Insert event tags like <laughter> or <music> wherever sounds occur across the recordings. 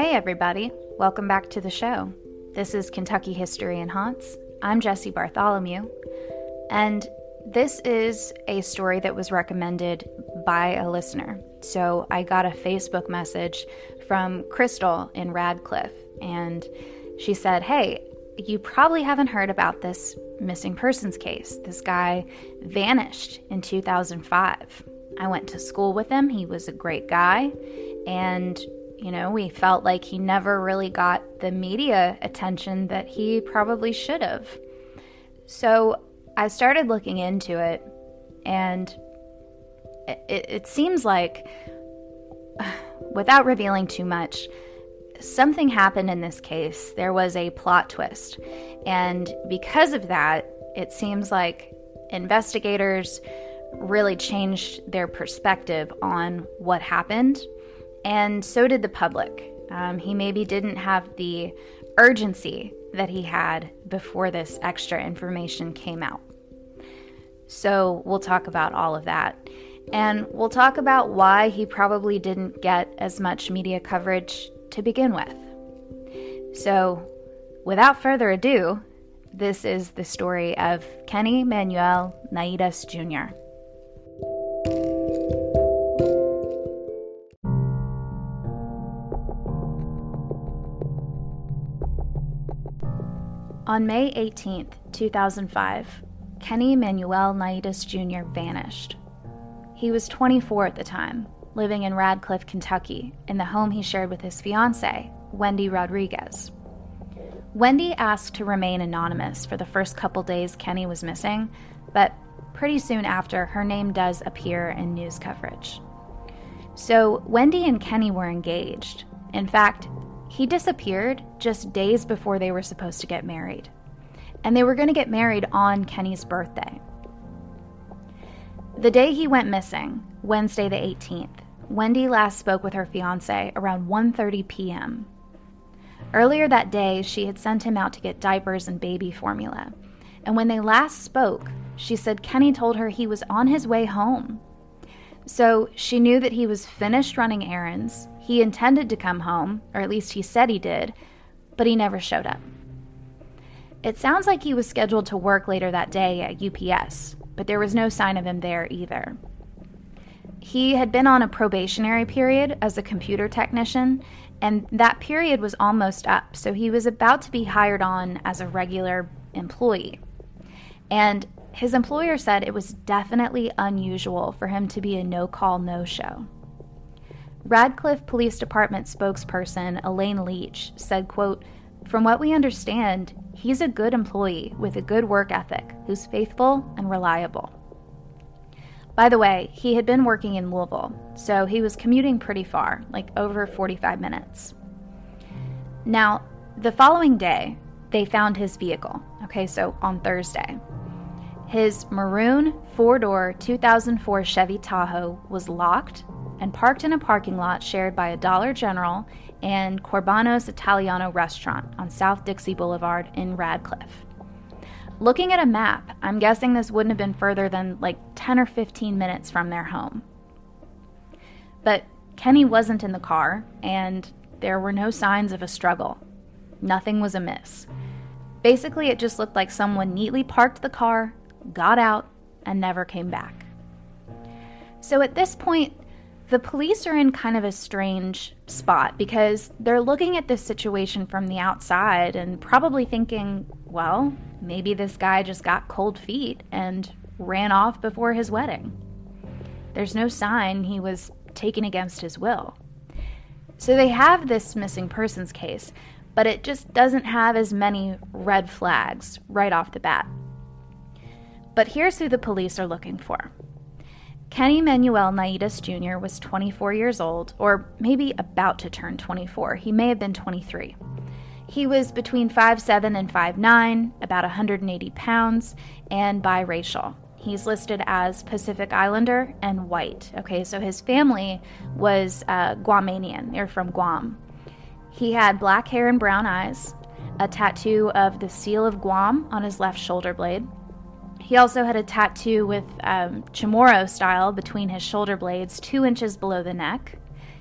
Hey, everybody. Welcome back to the show. This is Kentucky History and Haunts. I'm Jesse Bartholomew, and this is a story that was recommended by a listener. So I got a Facebook message from Crystal in Radcliff, and she said, Hey, you probably haven't heard about this missing persons case. This guy vanished in 2005. I went to school with him. He was a great guy. And, you know, we felt like he never really got the media attention that he probably should have. So I started looking into it, and it, it seems like, <sighs> without revealing too much, something happened in this case. There was a plot twist. And because of that, it seems like investigators really changed their perspective on what happened. And so did the public. Um, he maybe didn't have the urgency that he had before this extra information came out. So we'll talk about all of that. And we'll talk about why he probably didn't get as much media coverage to begin with. So, without further ado, this is the story of Kenny Manuel Naidas Jr. On May 18, 2005, Kenny Manuel Naidas Jr. vanished. He was 24 at the time living in Radcliff, Kentucky, in the home he shared with his fiancee, Wendy Rodriguez. Wendy asked to remain anonymous for the first couple days Kenny was missing, but pretty soon after, her name does appear in news coverage. So, Wendy and Kenny were engaged. In fact, he disappeared just days before they were supposed to get married. And they were going to get married on Kenny's birthday. The day he went missing, Wednesday the 18th, Wendy last spoke with her fiance around 1:30 p.m. Earlier that day, she had sent him out to get diapers and baby formula. And when they last spoke, she said Kenny told her he was on his way home. So she knew that he was finished running errands. He intended to come home, or at least he said he did, but he never showed up. It sounds like he was scheduled to work later that day at UPS, but there was no sign of him there either. He had been on a probationary period as a computer technician, and that period was almost up, so he was about to be hired on as a regular employee. And his employer said it was definitely unusual for him to be a no call, no show. Radcliff Police Department spokesperson Elaine Leach said, quote, From what we understand, he's a good employee with a good work ethic who's faithful and reliable. By the way, he had been working in Louisville, so he was commuting pretty far, like over 45 minutes. Now, the following day, they found his vehicle. Okay, so on Thursday. His maroon four door 2004 Chevy Tahoe was locked and parked in a parking lot shared by a Dollar General and Corbanos Italiano restaurant on South Dixie Boulevard in Radcliff. Looking at a map, I'm guessing this wouldn't have been further than like 10 or 15 minutes from their home. But Kenny wasn't in the car, and there were no signs of a struggle. Nothing was amiss. Basically, it just looked like someone neatly parked the car, got out, and never came back. So at this point, the police are in kind of a strange spot because they're looking at this situation from the outside and probably thinking, well, maybe this guy just got cold feet and ran off before his wedding. There's no sign he was taken against his will. So they have this missing persons case, but it just doesn't have as many red flags right off the bat. But here's who the police are looking for. Kenny Manuel Naidas Jr. was 24 years old, or maybe about to turn 24. He may have been 23. He was between 5'7 and 5'9, about 180 pounds, and biracial. He's listed as Pacific Islander and white. Okay, so his family was uh, Guamanian. They're from Guam. He had black hair and brown eyes, a tattoo of the seal of Guam on his left shoulder blade. He also had a tattoo with um, Chamorro style between his shoulder blades, two inches below the neck.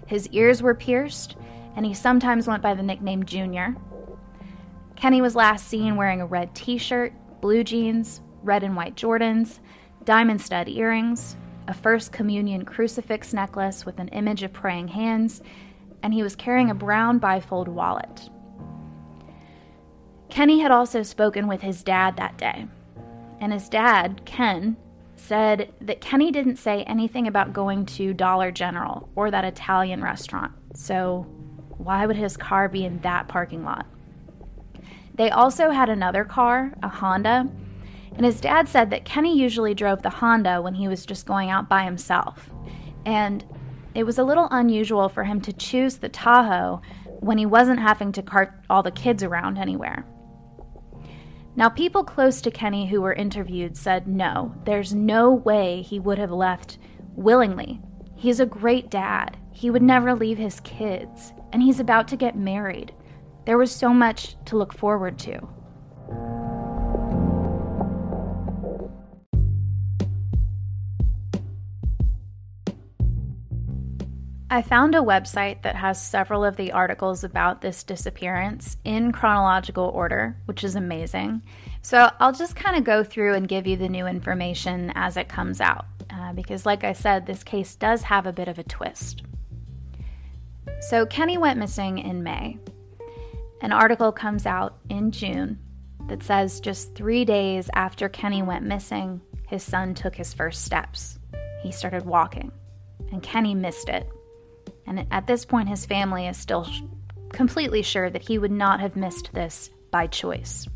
His ears were pierced, and he sometimes went by the nickname Junior. Kenny was last seen wearing a red t shirt, blue jeans, red and white Jordans, diamond stud earrings, a First Communion crucifix necklace with an image of praying hands, and he was carrying a brown bifold wallet. Kenny had also spoken with his dad that day, and his dad, Ken, said that Kenny didn't say anything about going to Dollar General or that Italian restaurant, so why would his car be in that parking lot? They also had another car, a Honda, and his dad said that Kenny usually drove the Honda when he was just going out by himself. And it was a little unusual for him to choose the Tahoe when he wasn't having to cart all the kids around anywhere. Now, people close to Kenny who were interviewed said no, there's no way he would have left willingly. He's a great dad. He would never leave his kids, and he's about to get married. There was so much to look forward to. I found a website that has several of the articles about this disappearance in chronological order, which is amazing. So I'll just kind of go through and give you the new information as it comes out, uh, because, like I said, this case does have a bit of a twist. So Kenny went missing in May. An article comes out in June that says just three days after Kenny went missing, his son took his first steps. He started walking, and Kenny missed it and at this point, his family is still sh- completely sure that he would not have missed this by choice.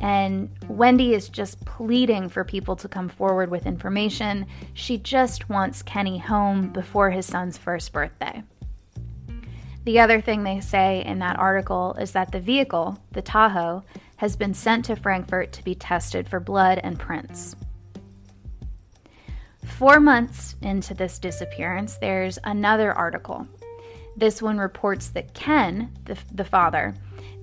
And Wendy is just pleading for people to come forward with information. She just wants Kenny home before his son's first birthday. The other thing they say in that article is that the vehicle, the Tahoe, has been sent to Frankfurt to be tested for blood and prints. Four months into this disappearance, there's another article. This one reports that Ken, the, the father,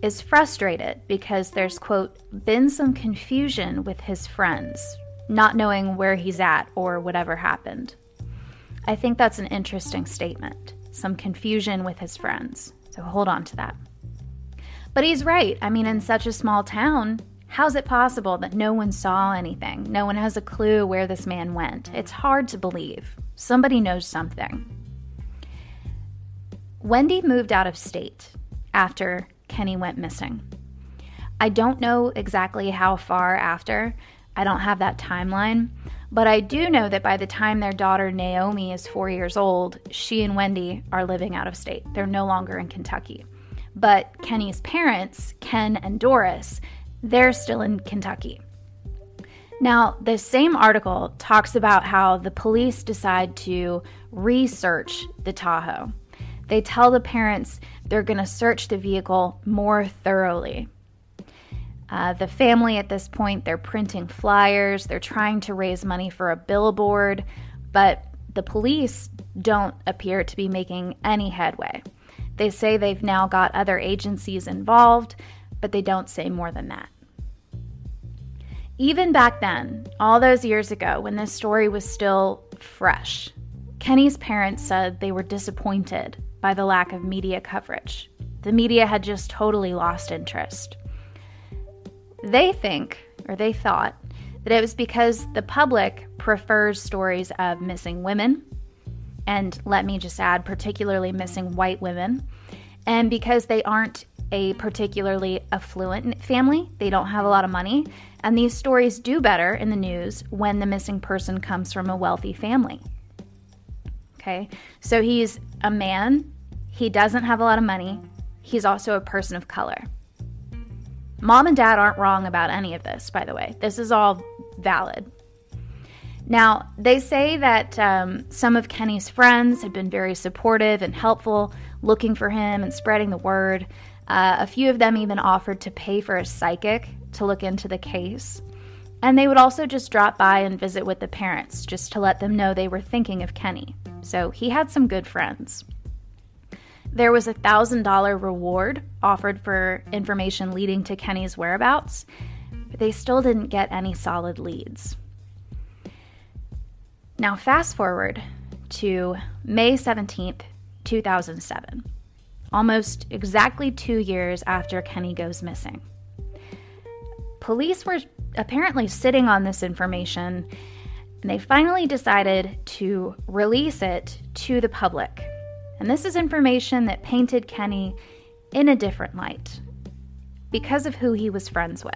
is frustrated because there's, quote, been some confusion with his friends, not knowing where he's at or whatever happened. I think that's an interesting statement. Some confusion with his friends. So hold on to that. But he's right. I mean, in such a small town, How's it possible that no one saw anything? No one has a clue where this man went. Mm. It's hard to believe. Somebody knows something. Wendy moved out of state after Kenny went missing. I don't know exactly how far after. I don't have that timeline. But I do know that by the time their daughter Naomi is four years old, she and Wendy are living out of state. They're no longer in Kentucky. But Kenny's parents, Ken and Doris, they're still in Kentucky. Now, the same article talks about how the police decide to research the Tahoe. They tell the parents they're going to search the vehicle more thoroughly. Uh, the family at this point, they're printing flyers, they're trying to raise money for a billboard, but the police don't appear to be making any headway. They say they've now got other agencies involved, but they don't say more than that. Even back then, all those years ago, when this story was still fresh, Kenny's parents said they were disappointed by the lack of media coverage. The media had just totally lost interest. They think, or they thought, that it was because the public prefers stories of missing women, and let me just add, particularly missing white women, and because they aren't a particularly affluent family. They don't have a lot of money. And these stories do better in the news when the missing person comes from a wealthy family. Okay, so he's a man, he doesn't have a lot of money, he's also a person of color. Mom and dad aren't wrong about any of this, by the way. This is all valid. Now, they say that um, some of Kenny's friends have been very supportive and helpful, looking for him and spreading the word. Uh, a few of them even offered to pay for a psychic to look into the case. And they would also just drop by and visit with the parents just to let them know they were thinking of Kenny. So he had some good friends. There was a $1,000 reward offered for information leading to Kenny's whereabouts, but they still didn't get any solid leads. Now, fast forward to May 17th, 2007. Almost exactly two years after Kenny goes missing. Police were apparently sitting on this information and they finally decided to release it to the public. And this is information that painted Kenny in a different light because of who he was friends with.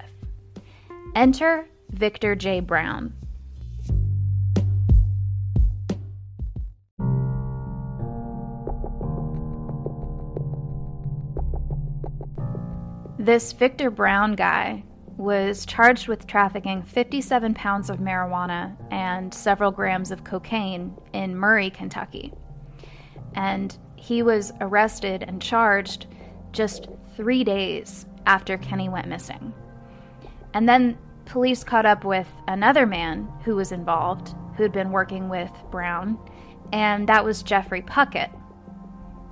Enter Victor J. Brown. This Victor Brown guy was charged with trafficking 57 pounds of marijuana and several grams of cocaine in Murray, Kentucky. And he was arrested and charged just three days after Kenny went missing. And then police caught up with another man who was involved, who'd been working with Brown, and that was Jeffrey Puckett.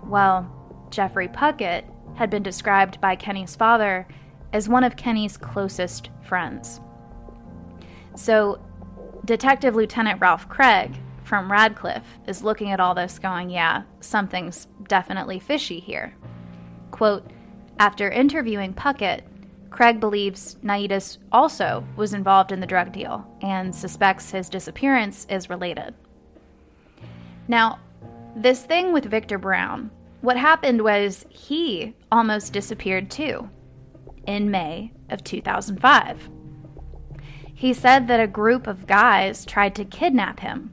Well, Jeffrey Puckett had been described by Kenny's father as one of Kenny's closest friends. So, Detective Lieutenant Ralph Craig from Radcliff is looking at all this, going, Yeah, something's definitely fishy here. Quote, after interviewing Puckett, Craig believes Naidas also was involved in the drug deal and suspects his disappearance is related. Now, this thing with Victor Brown, what happened was he almost disappeared too in May of 2005. He said that a group of guys tried to kidnap him,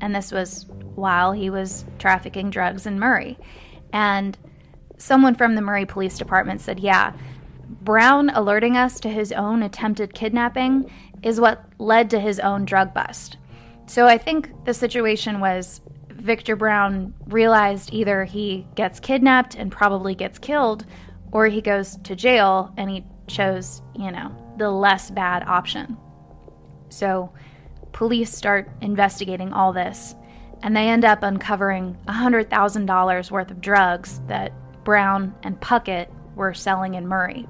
and this was while he was trafficking drugs in Murray. And someone from the Murray Police Department said, Yeah, Brown alerting us to his own attempted kidnapping is what led to his own drug bust. So I think the situation was Victor Brown realized either he gets kidnapped and probably gets killed, or he goes to jail and he chose, you know, the less bad option. So police start investigating all this and they end up uncovering $100,000 worth of drugs that Brown and Puckett were selling in Murray.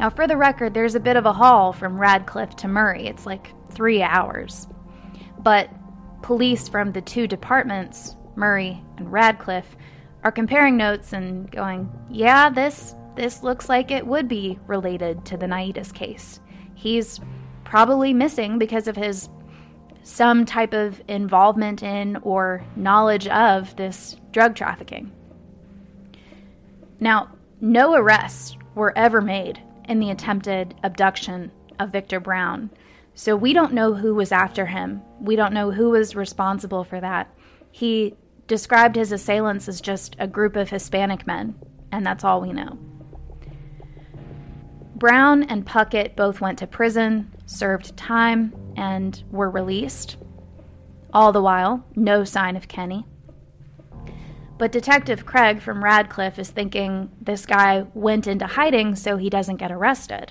Now, for the record, there's a bit of a haul from Radcliff to Murray. It's like three hours. But police from the two departments, Murray and Radcliff, are comparing notes and going, yeah, this this looks like it would be related to the Naidas case. He's probably missing because of his some type of involvement in or knowledge of this drug trafficking. Now, no arrests were ever made in the attempted abduction of Victor Brown, so we don't know who was after him. We don't know who was responsible for that. He described his assailants as just a group of Hispanic men, and that's all we know. Brown and Puckett both went to prison, served time, and were released. All the while, no sign of Kenny. But Detective Craig from Radcliff is thinking this guy went into hiding so he doesn't get arrested.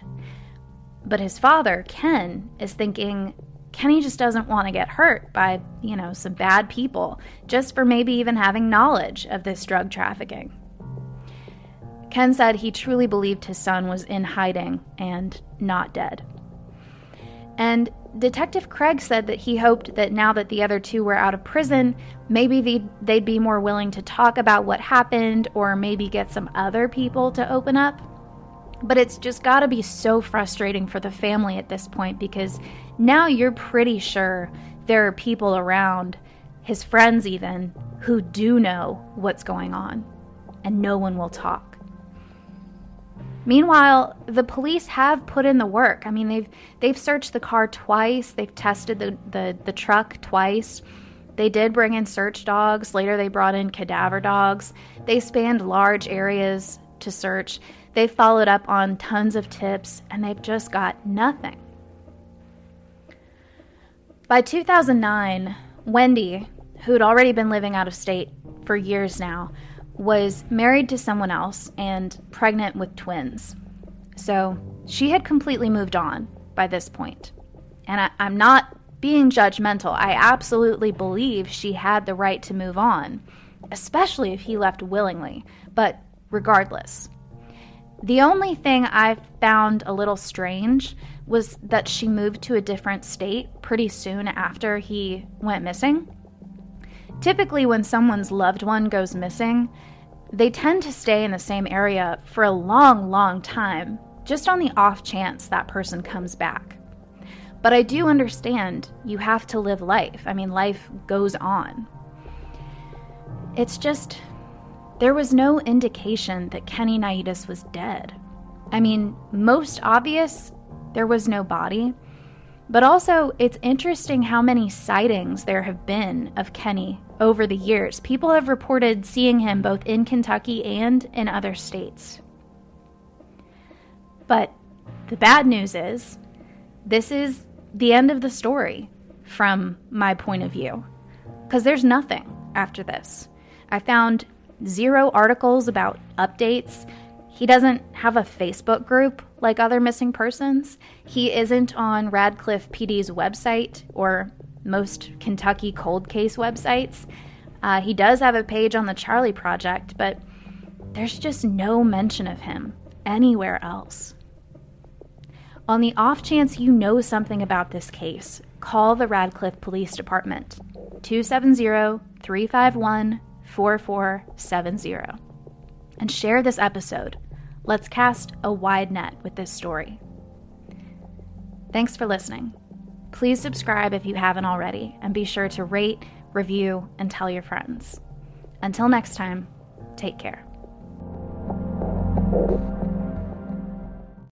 But his father, Ken, is thinking Kenny just doesn't want to get hurt by, you know, some bad people, just for maybe even having knowledge of this drug trafficking. Ken said he truly believed his son was in hiding and not dead. And Detective Craig said that he hoped that now that the other two were out of prison, maybe they'd, they'd be more willing to talk about what happened or maybe get some other people to open up. But it's just got to be so frustrating for the family at this point because now you're pretty sure there are people around, his friends even, who do know what's going on, and no one will talk. Meanwhile, the police have put in the work. I mean, they've they've searched the car twice. They've tested the, the, the truck twice. They did bring in search dogs. Later, they brought in cadaver dogs. They spanned large areas to search. They've followed up on tons of tips and they've just got nothing. By 2009, Wendy, who'd already been living out of state for years now, was married to someone else and pregnant with twins. So she had completely moved on by this point. And I, am not being judgmental. I absolutely believe she had the right to move on, especially if he left willingly. But regardless, the only thing I found a little strange was that she moved to a different state pretty soon after he went missing. Typically, when someone's loved one goes missing, they tend to stay in the same area for a long, long time, just on the off chance that person comes back. But I do understand you have to live life. I mean, life goes on. It's just, there was no indication that Kenny Naidas was dead. I mean, most obvious, there was no body. But also, it's interesting how many sightings there have been of Kenny over the years. People have reported seeing him both in Kentucky and in other states. But the bad news is, this is the end of the story from my point of view. Because there's nothing after this. I found zero articles about updates. He doesn't have a Facebook group like other missing persons. He isn't on Radcliff PD's website or most Kentucky cold case websites. Uh, he does have a page on the Charley Project, but there's just no mention of him anywhere else. On the off chance you know something about this case, call the Radcliff Police Department 270 351 4470 and share this episode. Let's cast a wide net with this story. Thanks for listening. Please subscribe if you haven't already, and be sure to rate, review, and tell your friends. Until next time, take care.